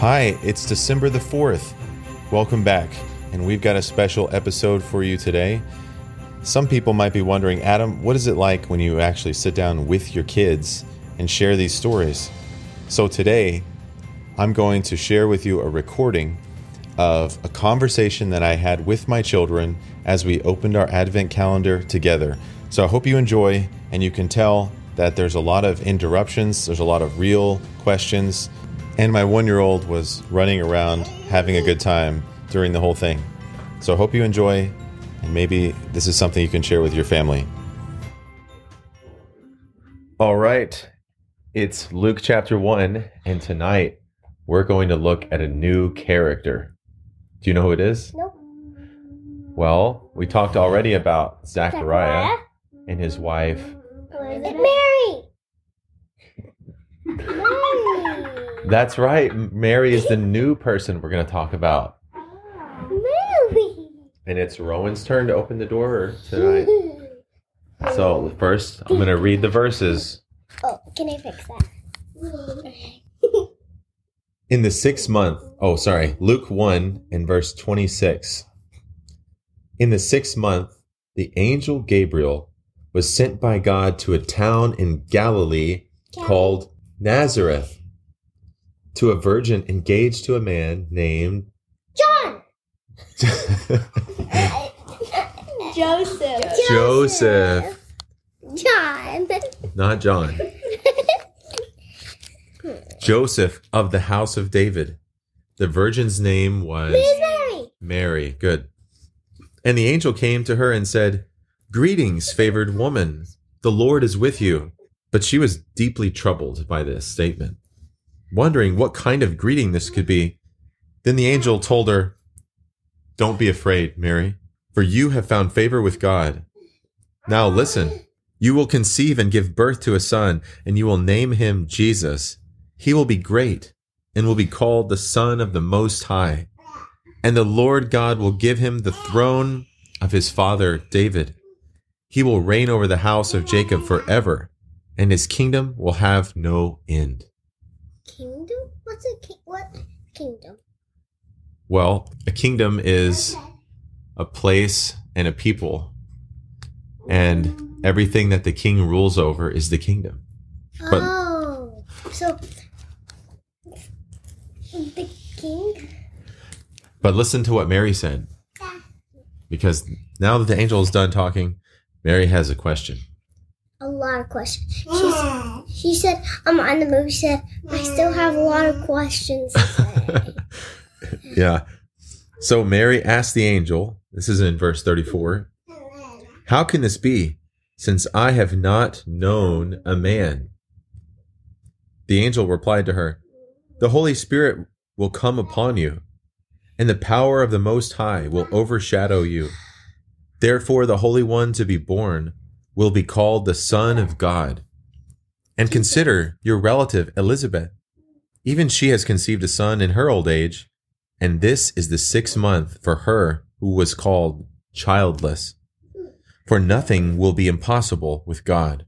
Hi, it's December the 4th. Welcome back, and we've got a special episode for you today. Some people might be wondering, Adam, what is it like when you actually sit down with your kids and share these stories? So today, I'm going to share with you a recording of a conversation that I had with my children as we opened our Advent calendar together. So I hope you enjoy, and you can tell that there's a lot of interruptions, there's a lot of real questions, and my one year old was running around having a good time during the whole thing. So I hope you enjoy, and maybe this is something you can share with your family. All right, it's Luke chapter 1, and tonight we're going to look at a new character. Do you know who it is? Nope. Well, we talked already about Zachariah Zachariah? and his wife. Mary. Mary. That's right, Mary is the new person we're going to talk about. Mary. And it's Rowan's turn to open the door tonight. So, first, I'm going to read the verses. Oh, can I fix that? In the sixth month, oh, sorry, Luke 1 and verse 26. In the sixth month, the angel Gabriel was sent by God to a town in Galilee called Nazareth to a virgin engaged to a man named John. Joseph. Joseph, John. not John. Joseph of the house of David. The virgin's name was Mary. Mary. Good. And the angel came to her and said, Greetings, favored woman. The Lord is with you. But she was deeply troubled by this statement, wondering what kind of greeting this could be. Then the angel told her, Don't be afraid, Mary, for you have found favor with God. Now listen, you will conceive and give birth to a son, and you will name him Jesus. He will be great and will be called the Son of the Most High. And the Lord God will give him the throne of his father David. He will reign over the house of Jacob forever, and his kingdom will have no end. Kingdom? What's a ki- what kingdom? Well, a kingdom is a place and a people, and mm. everything that the king rules over is the kingdom. But- oh, so the king. But listen to what Mary said, because now that the angel is done talking, Mary has a question. A lot of questions. She said, she said, um, on the movie said, I still have a lot of questions. to yeah. So Mary asked the angel, this is in verse 34, How can this be, since I have not known a man? The angel replied to her, The Holy Spirit will come upon you, and the power of the Most High will overshadow you. Therefore, the Holy One to be born will be called the Son of God. And consider your relative Elizabeth. Even she has conceived a son in her old age, and this is the sixth month for her who was called childless. For nothing will be impossible with God.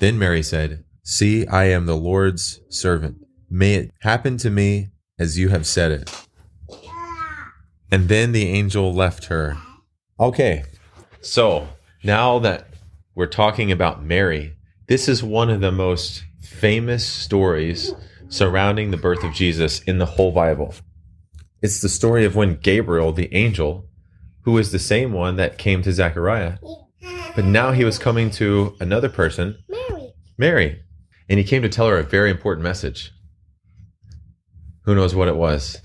Then Mary said, See, I am the Lord's servant. May it happen to me as you have said it. And then the angel left her. Okay, so now that we're talking about Mary, this is one of the most famous stories surrounding the birth of Jesus in the whole Bible. It's the story of when Gabriel, the angel, who is the same one that came to Zechariah, but now he was coming to another person, Mary. Mary, and he came to tell her a very important message. Who knows what it was?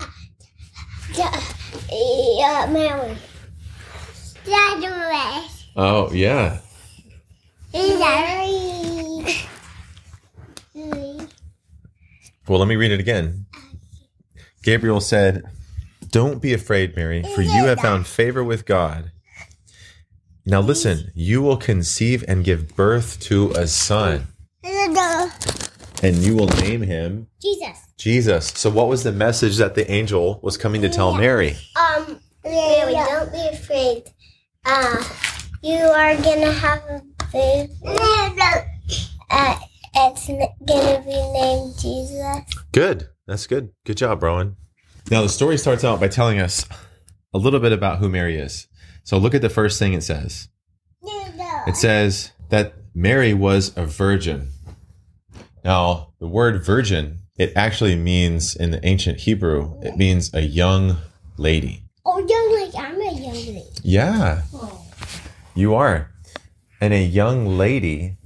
Yeah, Mary. Mary. Oh, yeah. Well, let me read it again. Gabriel said, Don't be afraid, Mary, for you have found favor with God. Now listen, you will conceive and give birth to a son, and you will name him Jesus. Jesus. So, what was the message that the angel was coming to tell Mary? Um, Mary, don't be afraid. Uh, you are gonna have a baby. Uh, it's gonna be named Jesus. Good. That's good. Good job, Rowan. Now, the story starts out by telling us a little bit about who Mary is. So, look at the first thing it says. It says that Mary was a virgin. Now, the word virgin, it actually means in the ancient Hebrew, it means a young lady. Oh, young like I'm a young lady. Yeah, you are. And a young lady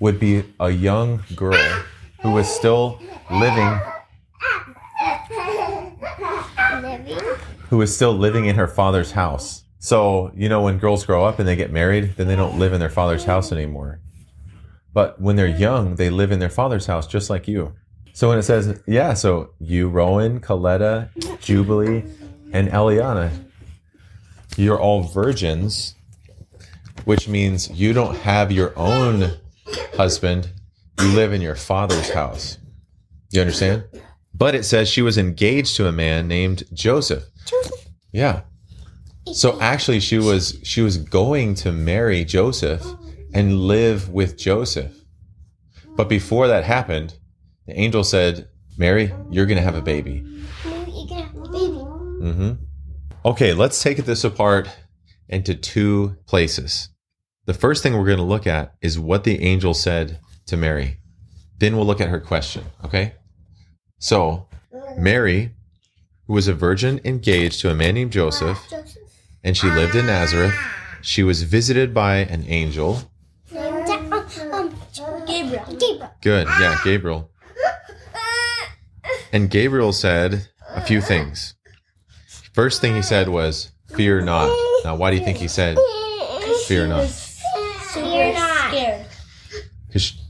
would be a young girl who was still living who is still living in her father's house. So, you know, when girls grow up and they get married, then they don't live in their father's house anymore. But when they're young, they live in their father's house just like you. So when it says, yeah, so you, Rowan, Coletta, Jubilee, and Eliana, you're all virgins, which means you don't have your own husband. You live in your father's house. You understand? But it says she was engaged to a man named Joseph. Joseph. Yeah. So actually she was she was going to marry Joseph and live with Joseph. But before that happened, the angel said, "Mary, you're going to have a baby." Maybe you can have a baby. Mhm. Okay, let's take this apart into two places. The first thing we're going to look at is what the angel said to Mary. Then we'll look at her question, okay? So, Mary, who was a virgin engaged to a man named Joseph, and she lived in Nazareth. She was visited by an angel. Gabriel. Gabriel. Good, yeah, Gabriel. And Gabriel said a few things. First thing he said was, Fear not. Now, why do you think he said, Fear not? Fear not. she-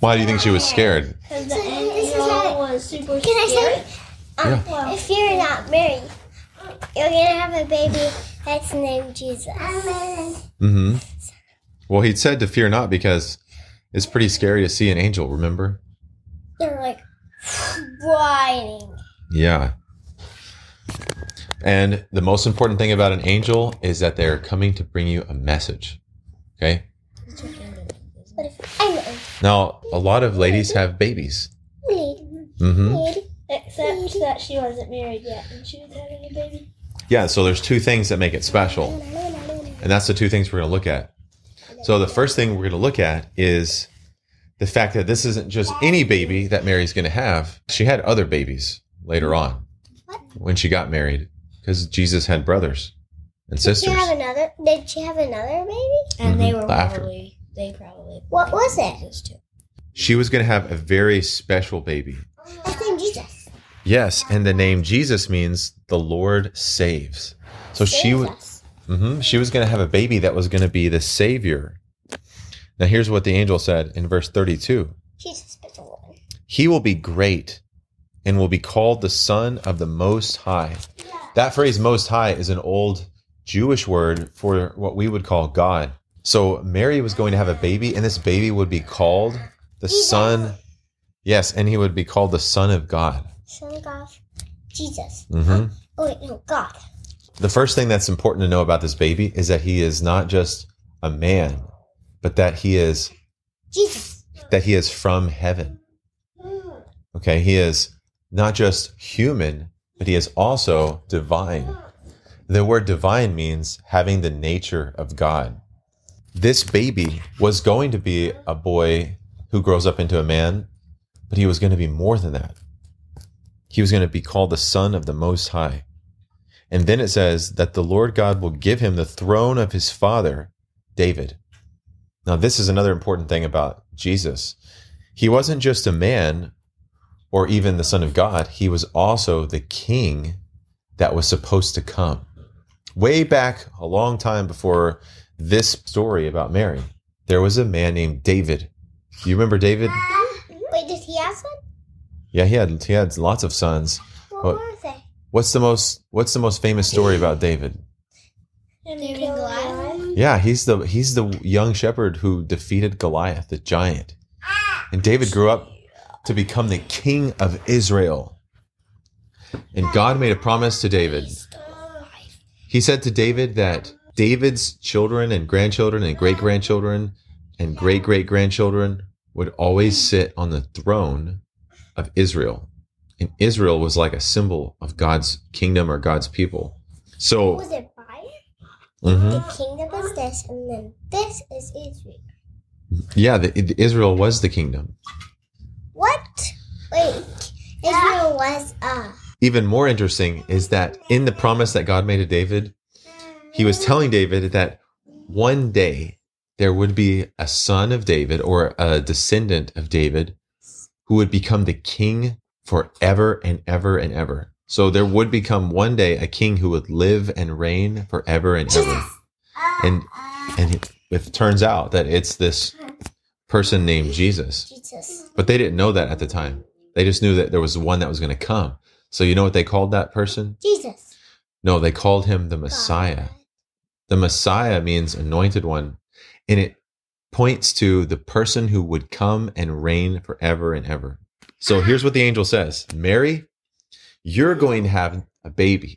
why do you think she was scared? Because the So angel was super Can I say? Um, If you're not married, you're gonna have a baby that's named Jesus. hmm Well, he said to fear not because it's pretty scary to see an angel, remember? They're like riding. Yeah. And the most important thing about an angel is that they're coming to bring you a message. Okay? But if I'm an Now, a lot of ladies have babies. lady, hmm Except that she wasn't married yet and she was having a baby. Yeah, so there's two things that make it special. And that's the two things we're going to look at. So the first thing we're going to look at is the fact that this isn't just any baby that Mary's going to have. She had other babies later on when she got married because Jesus had brothers and sisters. Did she sisters. have another? Did she have another baby? And they Mhm. were After. probably they probably What was it? Jesus too. She was going to have a very special baby. That's named Jesus. Yes, and the name Jesus means the Lord saves. So she Saves was us. hmm She was going to have a baby that was going to be the Savior. Now, here's what the angel said in verse 32 She's a special one. He will be great and will be called the Son of the Most High. Yeah. That phrase, Most High, is an old Jewish word for what we would call God. So, Mary was going to have a baby, and this baby would be called the Son. Yes, and he would be called the Son of God. Son of God. Jesus. hmm Oh wait, no, God. The first thing that's important to know about this baby is that he is not just a man, but that he is Jesus. that he is from heaven. Okay, he is not just human, but he is also divine. The word divine means having the nature of God. This baby was going to be a boy who grows up into a man, but he was going to be more than that. He was going to be called the Son of the Most High. And then it says that the Lord God will give him the throne of his father, David. Now, this is another important thing about Jesus. He wasn't just a man or even the Son of God, he was also the king that was supposed to come. Way back a long time before this story about Mary, there was a man named David. You remember David? Wait, did he have one? Yeah, he had he had lots of sons. What What- were they? What's the most what's the most famous story about David? David Goliath? Goliath. Yeah, he's the he's the young shepherd who defeated Goliath, the giant. And David grew up to become the king of Israel. And God made a promise to David. He said to David that David's children and grandchildren and great grandchildren and great great grandchildren would always sit on the throne of Israel and Israel was like a symbol of God's kingdom or God's people. So, Was it fire? mhm. The kingdom is this, and then this is Israel. yeah, the, the- Israel was the kingdom. What? Wait, Israel was uh. Even more interesting is that in the promise that God made to David, he was telling David that one day there would be a son of David or a descendant of David who would become the king forever and ever and ever. So there would become one day a king who would live and reign forever and ever. And and it, it turns out that it's this person named Jesus. Jesus. But they didn't know that at the time. They just knew that there was one that was going to come. So you know what they called that person? Jesus. No, they called him the Messiah. The Messiah means anointed one, and it points to the person who would come and reign forever and ever. So here's what the angel says Mary, you're going to have a baby,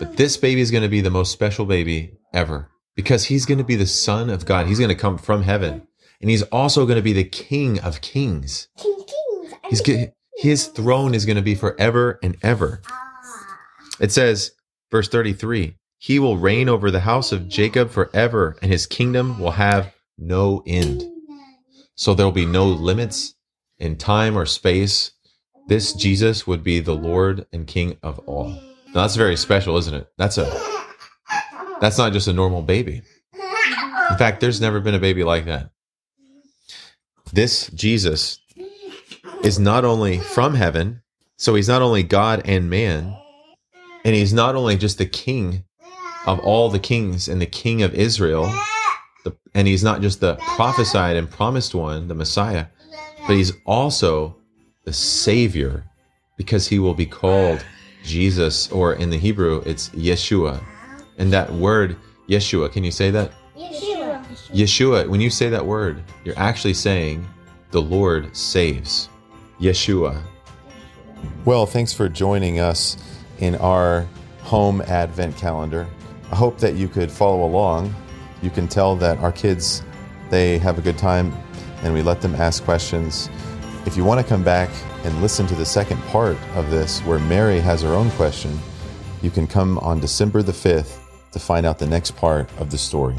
but this baby is going to be the most special baby ever because he's going to be the Son of God. He's going to come from heaven, and he's also going to be the King of Kings. King Kings. He's his throne is going to be forever and ever. Ah. It says, verse 33 He will reign over the house of Jacob forever, and his kingdom will have no end. So there will be no limits in time or space. This Jesus would be the Lord and King of all. Now that's very special, isn't it? That's a that's not just a normal baby. In fact, there's never been a baby like that. This Jesus is not only from heaven, so he's not only God and man, and he's not only just the king of all the kings and the king of Israel, the, and he's not just the prophesied and promised one, the Messiah, but he's also the Savior because he will be called Jesus, or in the Hebrew, it's Yeshua. And that word, Yeshua, can you say that? Yeshua. Yeshua, when you say that word, you're actually saying the Lord saves. Yeshua. Well, thanks for joining us in our home Advent calendar. I hope that you could follow along. You can tell that our kids they have a good time and we let them ask questions. If you want to come back and listen to the second part of this where Mary has her own question, you can come on December the 5th to find out the next part of the story.